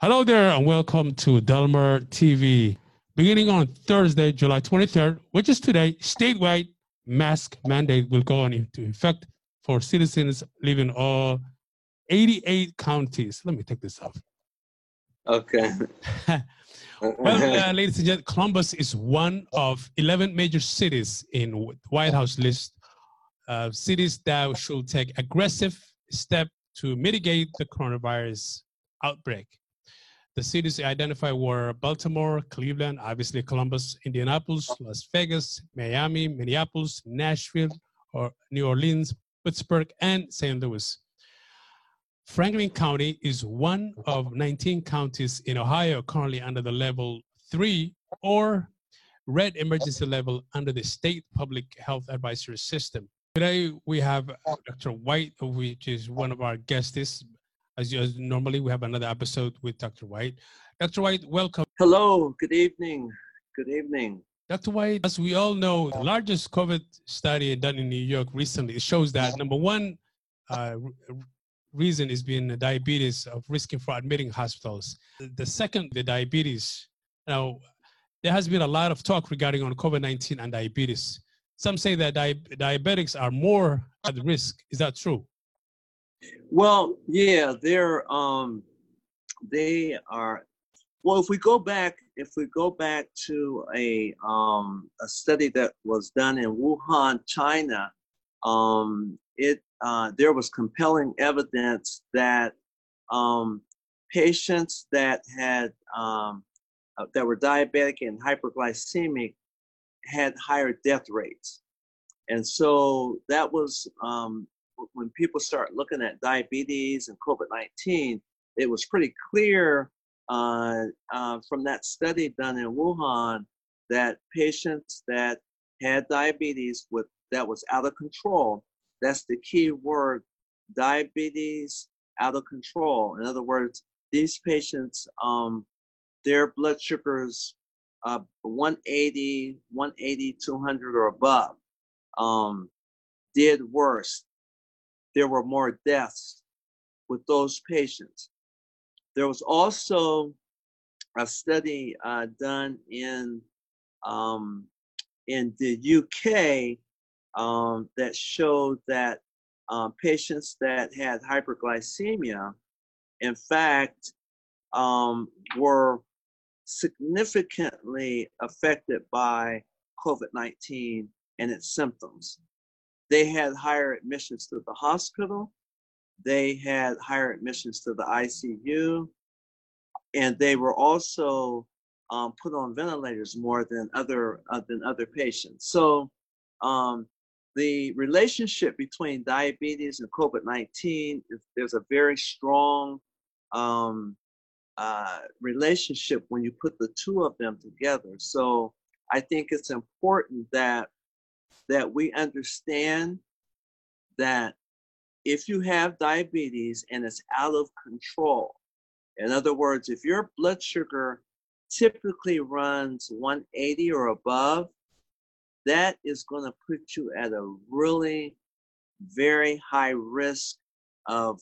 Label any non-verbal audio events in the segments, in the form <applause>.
Hello there, and welcome to Delmer TV. Beginning on Thursday, July 23rd, which is today, statewide mask mandate will go into effect for citizens living all 88 counties. Let me take this off. Okay. <laughs> <laughs> well, uh, ladies and gentlemen, Columbus is one of 11 major cities in White House list uh, cities that should take aggressive step to mitigate the coronavirus outbreak. The cities identified were Baltimore, Cleveland, obviously Columbus, Indianapolis, Las Vegas, Miami, Minneapolis, Nashville, or New Orleans, Pittsburgh, and St. Louis. Franklin County is one of 19 counties in Ohio currently under the level three or red emergency level under the state public health advisory system. Today we have Dr. White, which is one of our guests. As, as normally we have another episode with Dr. White. Dr. White, welcome. Hello, good evening. Good evening. Dr. White, as we all know, the largest COVID study done in New York recently shows that number one, uh, reason is being diabetes of risking for admitting hospitals. The second, the diabetes. Now, there has been a lot of talk regarding on COVID-19 and diabetes. Some say that di- diabetics are more at risk. Is that true? Well, yeah, they're um, they are. Well, if we go back, if we go back to a um, a study that was done in Wuhan, China, um, it uh, there was compelling evidence that um, patients that had um, uh, that were diabetic and hyperglycemic had higher death rates, and so that was um, when people start looking at diabetes and COVID nineteen. It was pretty clear uh, uh, from that study done in Wuhan that patients that had diabetes with that was out of control that's the key word diabetes out of control. In other words, these patients, um, their blood sugars uh, 180, 180, 200 or above um, did worse. There were more deaths with those patients. There was also a study uh, done in um, in the UK um, that showed that um, patients that had hyperglycemia, in fact, um, were significantly affected by COVID 19 and its symptoms. They had higher admissions to the hospital, they had higher admissions to the ICU, and they were also um, put on ventilators more than other uh, than other patients. So um, the relationship between diabetes and COVID 19, there's a very strong um, uh, relationship when you put the two of them together. So I think it's important that that we understand that if you have diabetes and it's out of control, in other words, if your blood sugar typically runs 180 or above, that is going to put you at a really very high risk of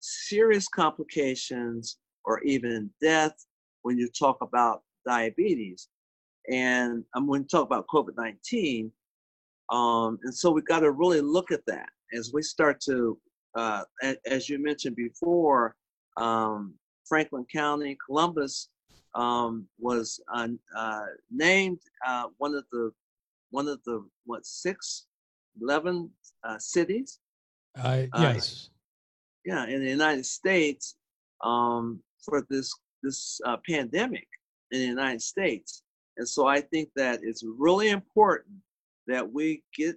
serious complications or even death when you talk about diabetes. And I'm going to talk about COVID 19. Um, and so we've got to really look at that as we start to, uh, as you mentioned before, um, Franklin County, Columbus um, was uh, uh, named uh, one of the one of the what six, eleven uh, cities. Uh, yes. yeah, in the United States, um, for this this uh, pandemic in the United States, and so I think that it's really important that we get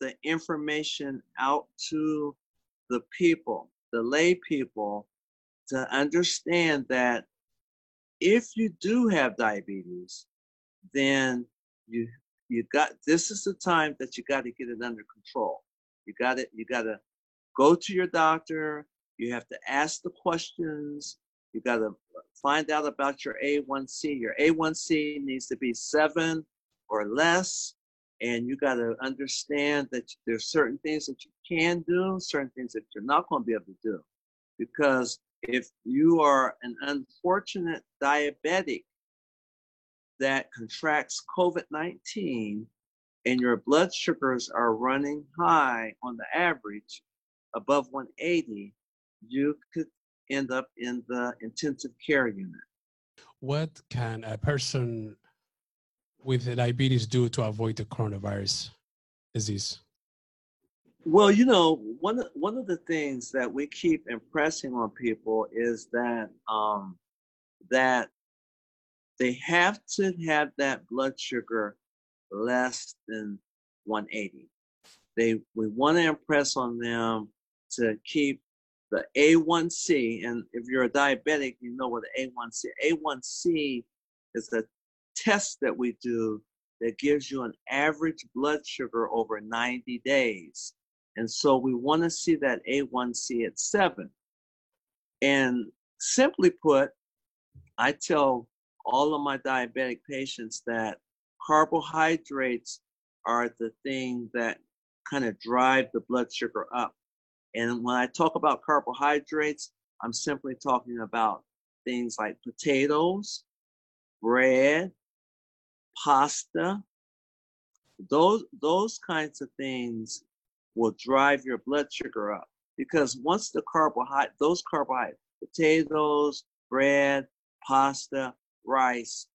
the information out to the people, the lay people, to understand that if you do have diabetes, then you you got this is the time that you got to get it under control. You got it. You got to go to your doctor. You have to ask the questions. You got to find out about your A1C. Your A1C needs to be seven or less. And you got to understand that there's certain things that you can do, certain things that you're not going to be able to do. Because if you are an unfortunate diabetic that contracts COVID 19 and your blood sugars are running high on the average above 180, you could end up in the intensive care unit. What can a person with diabetes do to avoid the coronavirus disease? Well, you know, one one of the things that we keep impressing on people is that um, that they have to have that blood sugar less than 180. They we want to impress on them to keep the A1C, and if you're a diabetic, you know what the A1C. A1C is the test that we do that gives you an average blood sugar over 90 days. And so we want to see that A1C at seven. And simply put, I tell all of my diabetic patients that carbohydrates are the thing that kind of drive the blood sugar up. And when I talk about carbohydrates, I'm simply talking about things like potatoes, bread, pasta. Those those kinds of things will drive your blood sugar up because once the carbohydrate, those carbohydrates, potatoes, bread, pasta, rice,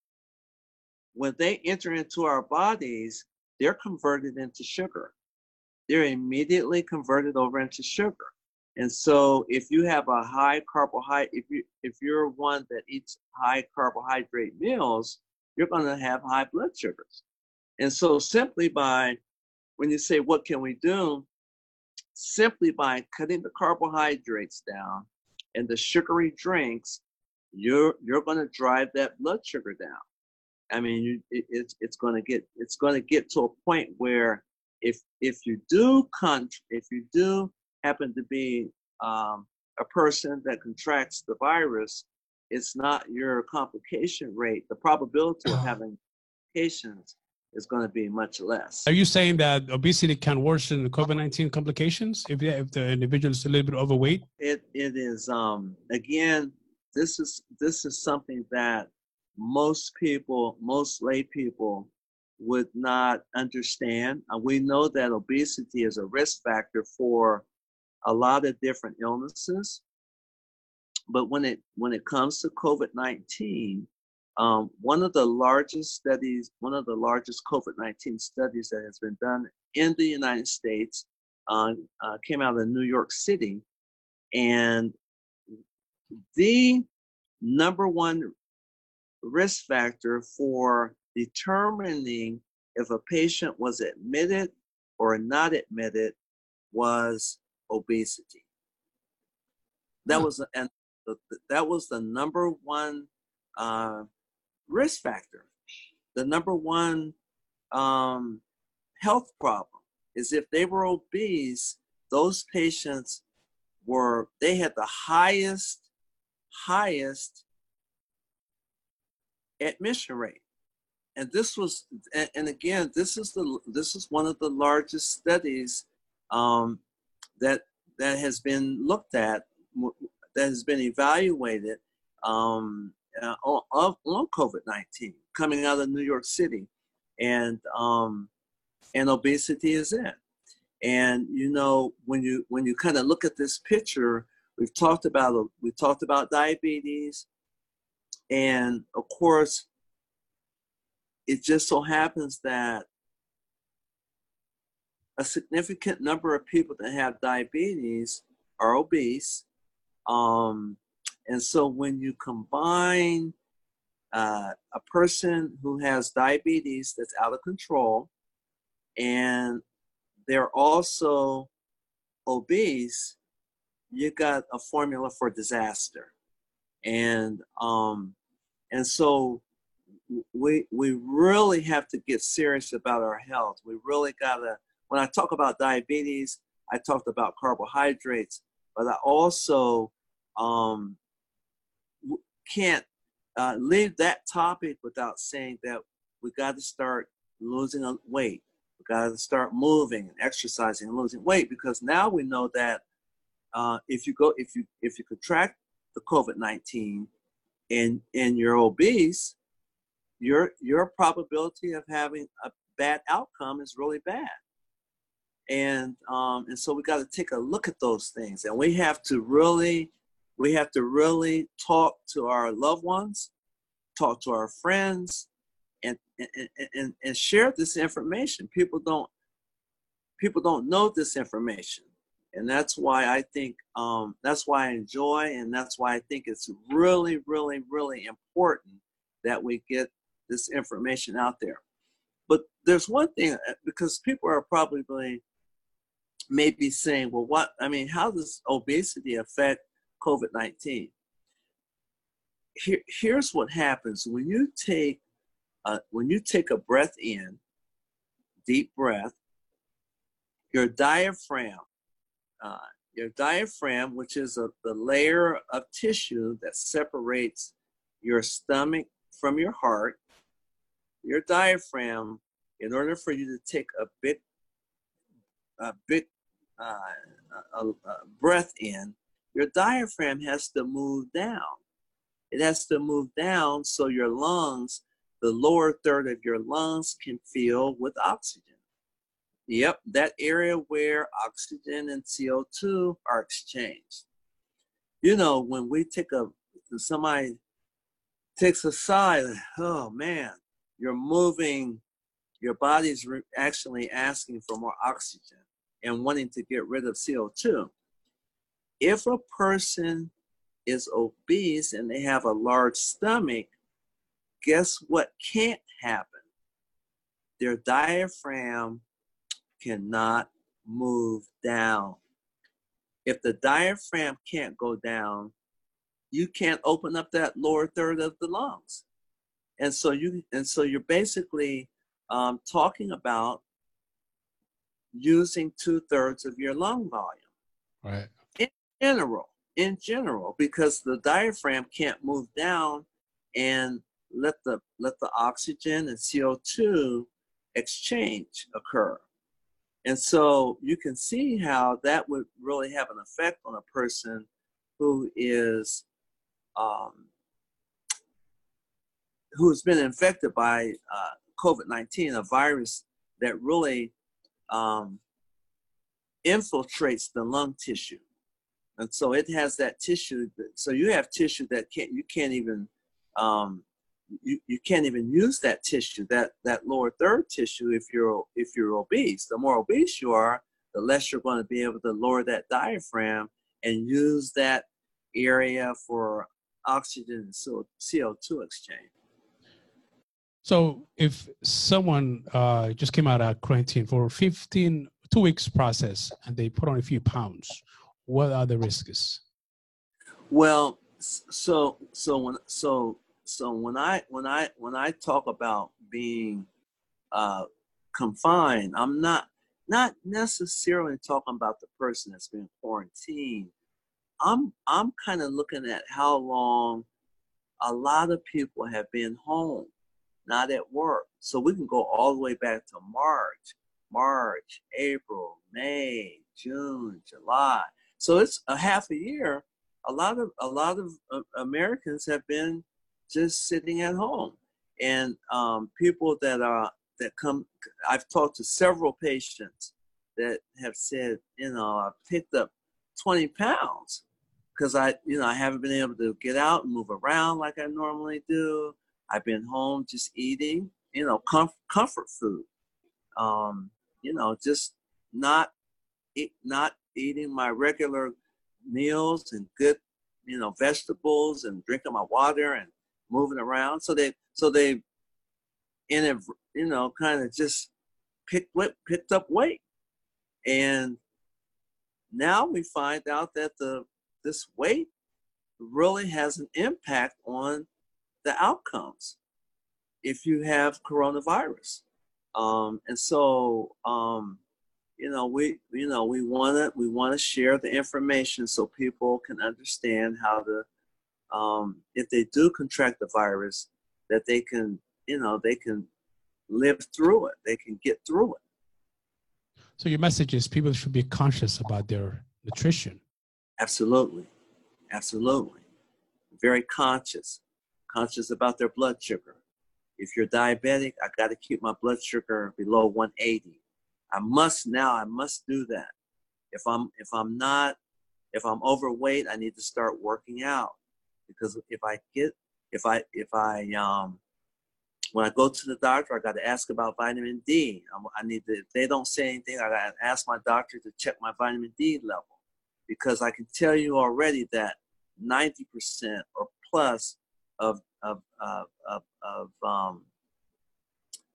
when they enter into our bodies, they're converted into sugar. They're immediately converted over into sugar. And so if you have a high carbohydrate, if you if you're one that eats high carbohydrate meals, you're going to have high blood sugars. And so simply by when you say what can we do, simply by cutting the carbohydrates down and the sugary drinks, you're you're going to drive that blood sugar down. I mean, you, it, it's it's going to get it's going to get to a point where if if you do con if you do happen to be um, a person that contracts the virus, it's not your complication rate. The probability of <sighs> having complications is going to be much less. Are you saying that obesity can worsen the COVID nineteen complications if if the individual is a little bit overweight? It it is um again this is this is something that most people, most lay people would not understand. And we know that obesity is a risk factor for a lot of different illnesses. But when it when it comes to COVID-19, um, one of the largest studies, one of the largest COVID-19 studies that has been done in the United States uh, uh, came out of New York City. And the number one risk factor for determining if a patient was admitted or not admitted was obesity. That hmm. was and that was the number one uh, risk factor. The number one um, health problem is if they were obese, those patients were they had the highest highest admission rate. And this was, and again, this is the this is one of the largest studies um, that that has been looked at, that has been evaluated um, uh, on, on COVID nineteen coming out of New York City, and um, and obesity is it. And you know when you when you kind of look at this picture, we've talked about we talked about diabetes, and of course, it just so happens that a significant number of people that have diabetes are obese. Um, and so when you combine uh, a person who has diabetes that's out of control and they're also obese, you got a formula for disaster. And um, and so we we really have to get serious about our health. We really gotta. When I talk about diabetes, I talked about carbohydrates, but I also um, can't uh, leave that topic without saying that we got to start losing weight. We got to start moving and exercising and losing weight because now we know that uh, if you go if you if you contract the COVID-19 and and you're obese, your your probability of having a bad outcome is really bad. And um, and so we got to take a look at those things, and we have to really we have to really talk to our loved ones, talk to our friends, and and, and, and share this information. People don't people don't know this information and that's why I think um, that's why I enjoy, and that's why I think it's really, really, really important that we get this information out there. But there's one thing uh, because people are probably maybe saying, well, what? I mean, how does obesity affect COVID 19? Here, here's what happens when you take uh, when you take a breath in, deep breath, your diaphragm uh, your diaphragm, which is a, the layer of tissue that separates your stomach from your heart, your diaphragm, in order for you to take a big, a big uh, breath in, your diaphragm has to move down. It has to move down so your lungs, the lower third of your lungs, can fill with oxygen. Yep, that area where oxygen and CO2 are exchanged. You know, when we take a, somebody takes a sigh, oh man, you're moving, your body's re- actually asking for more oxygen and wanting to get rid of CO2. If a person is obese and they have a large stomach, guess what can't happen? Their diaphragm cannot move down. If the diaphragm can't go down, you can't open up that lower third of the lungs. And so you and so you're basically um, talking about using two thirds of your lung volume. Right. In general, in general, because the diaphragm can't move down and let the let the oxygen and CO2 exchange occur. And so you can see how that would really have an effect on a person who is um, who's been infected by uh, COVID-19, a virus that really um, infiltrates the lung tissue. And so it has that tissue. That, so you have tissue that can't you can't even um, you, you can't even use that tissue, that, that lower third tissue if you're if you're obese. The more obese you are, the less you're going to be able to lower that diaphragm and use that area for oxygen and CO2 exchange. So if someone uh, just came out of quarantine for 15, two weeks process and they put on a few pounds, what are the risks? Well, so so when so so when I when I when I talk about being uh, confined, I'm not not necessarily talking about the person that's been quarantined. I'm I'm kind of looking at how long a lot of people have been home, not at work. So we can go all the way back to March, March, April, May, June, July. So it's a half a year. A lot of a lot of uh, Americans have been just sitting at home. And um, people that are that come, I've talked to several patients that have said, you know, I picked up 20 pounds because I, you know, I haven't been able to get out and move around like I normally do. I've been home just eating, you know, comf- comfort food. Um, you know, just not eat, not eating my regular meals and good, you know, vegetables and drinking my water and moving around. So they so they in a you know kind of just picked picked up weight, and now we find out that the this weight really has an impact on the outcomes if you have coronavirus. Um, and so, um, you know, we, you know, we want to, we want to share the information so people can understand how to um, if they do contract the virus, that they can, you know, they can live through it. They can get through it. So your message is people should be conscious about their nutrition. Absolutely, absolutely. very conscious, conscious about their blood sugar. If you're diabetic, I got to keep my blood sugar below 180. I must now, I must do that. If I'm if I'm not if I'm overweight, I need to start working out because if I get if I if I um when I go to the doctor, I got to ask about vitamin D. I need to if they don't say anything, I got to ask my doctor to check my vitamin D level because I can tell you already that 90% or plus of of of of, of um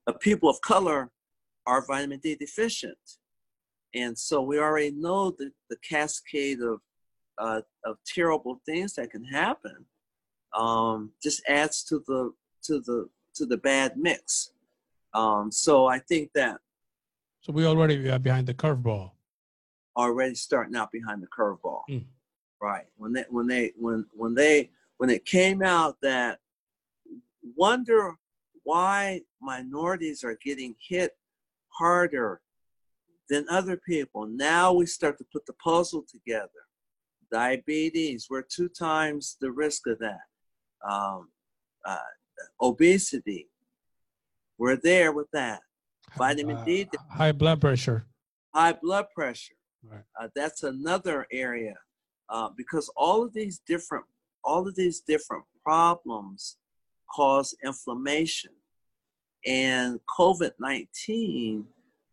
of people of color are vitamin D deficient. And so we already know the, the cascade of uh, of terrible things that can happen um, just adds to the to the to the bad mix. Um, so I think that. So we already are behind the curveball. Already starting out behind the curveball, mm. right? When they when they when when they when it came out that wonder why minorities are getting hit harder than other people. Now we start to put the puzzle together. Diabetes, we're two times the risk of that. Um, uh, obesity, we're there with that. Vitamin uh, D, high blood pressure. High blood pressure. Right. Uh, that's another area uh, because all of these different all of these different problems cause inflammation, and COVID nineteen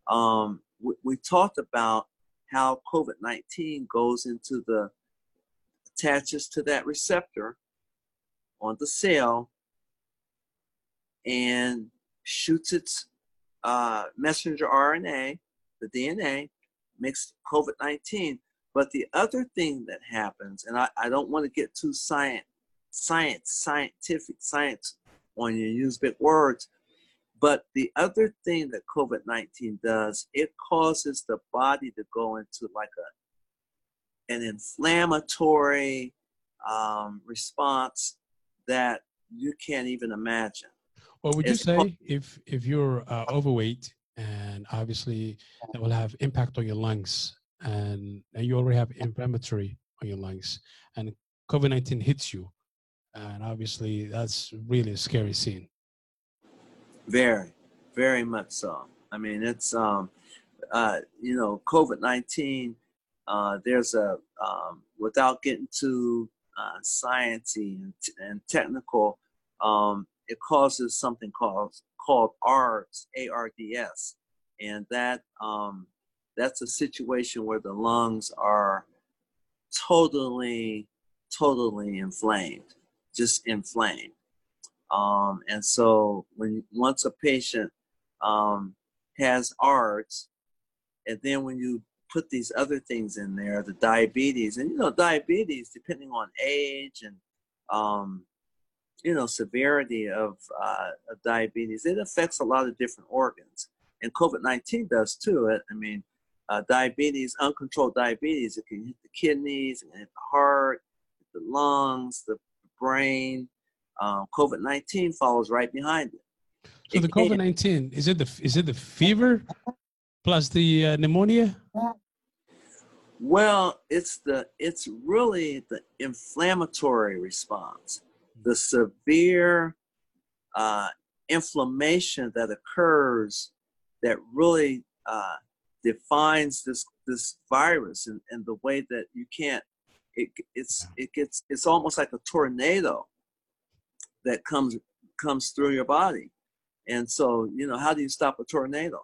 um, we, we talked about how COVID 19 goes into the, attaches to that receptor on the cell and shoots its uh, messenger RNA, the DNA, makes COVID 19. But the other thing that happens, and I, I don't want to get too science, science, scientific science when you use big words, but the other thing that COVID 19 does, it causes the body to go into like a an inflammatory um, response that you can't even imagine. Well, would it's you say called, if if you're uh, overweight and obviously that will have impact on your lungs and, and you already have inflammatory on your lungs and COVID nineteen hits you, and obviously that's really a scary scene. Very, very much so. I mean, it's um, uh, you know, COVID nineteen. Uh, there's a um, without getting too uh, sciencey and, and technical, um, it causes something called called ARDS, A-R-D-S, and that um, that's a situation where the lungs are totally, totally inflamed, just inflamed. Um, and so when once a patient um, has ARDS, and then when you put these other things in there, the diabetes, and you know, diabetes, depending on age and um, you know, severity of, uh, of diabetes, it affects a lot of different organs, and COVID nineteen does too. It, I mean, uh, diabetes, uncontrolled diabetes, it can hit the kidneys, it can hit the heart, the lungs, the brain, um, COVID nineteen follows right behind it. So the COVID nineteen is it the is it the fever plus the uh, pneumonia? Well, it's the it's really the inflammatory response, the severe uh, inflammation that occurs that really uh, defines this this virus and, and the way that you can't it it's it gets it's almost like a tornado that comes comes through your body. And so, you know, how do you stop a tornado?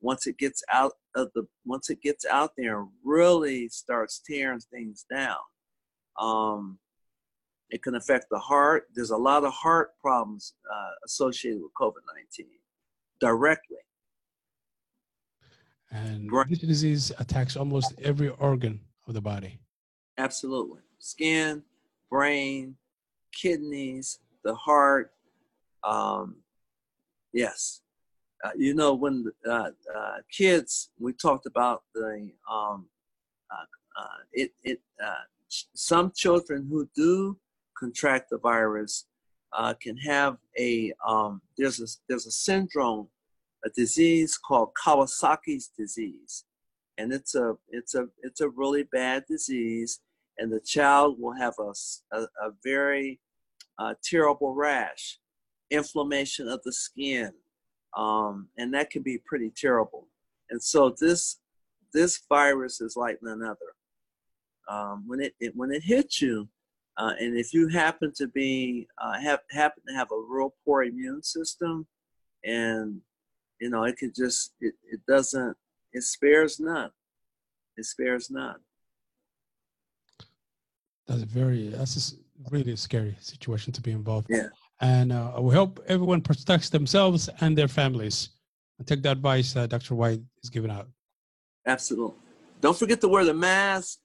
Once it gets out of the once it gets out there really starts tearing things down. Um, it can affect the heart. There's a lot of heart problems uh, associated with COVID 19 directly. And this disease attacks almost every organ of the body. Absolutely. Skin, brain, kidneys, the heart. Um, yes. Uh, you know, when uh, uh, kids, we talked about the, um, uh, uh, it, it, uh, some children who do contract the virus can have a, um, there's a, there's a syndrome, a disease called Kawasaki's disease. And it's a, it's a, it's a really bad disease. and the child will have a, a, a very uh, terrible rash, inflammation of the skin, um, and that can be pretty terrible. And so this this virus is like none other. Um, when it, it, when it hits you, uh, and if you happen to be uh, have happen to have a real poor immune system, and you know it could just it, it doesn't it spares none. It spares none. That's very that's a really scary situation to be involved. Yeah. And uh, we hope everyone protects themselves and their families. And take the advice uh, Dr. White is giving out. Absolutely. Don't forget to wear the mask,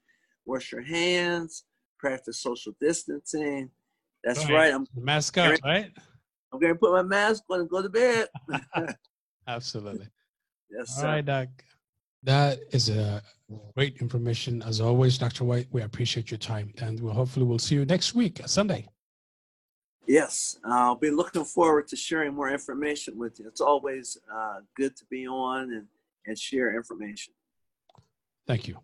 wash your hands, practice social distancing. That's right. right. I'm mask up, right? I'm going to put my mask on and go to bed. <laughs> Absolutely. Yes, All sir. right, Doc. That is a great information as always, Dr. White. We appreciate your time, and we'll hopefully we'll see you next week, Sunday. Yes, I'll be looking forward to sharing more information with you. It's always uh, good to be on and, and share information. Thank you.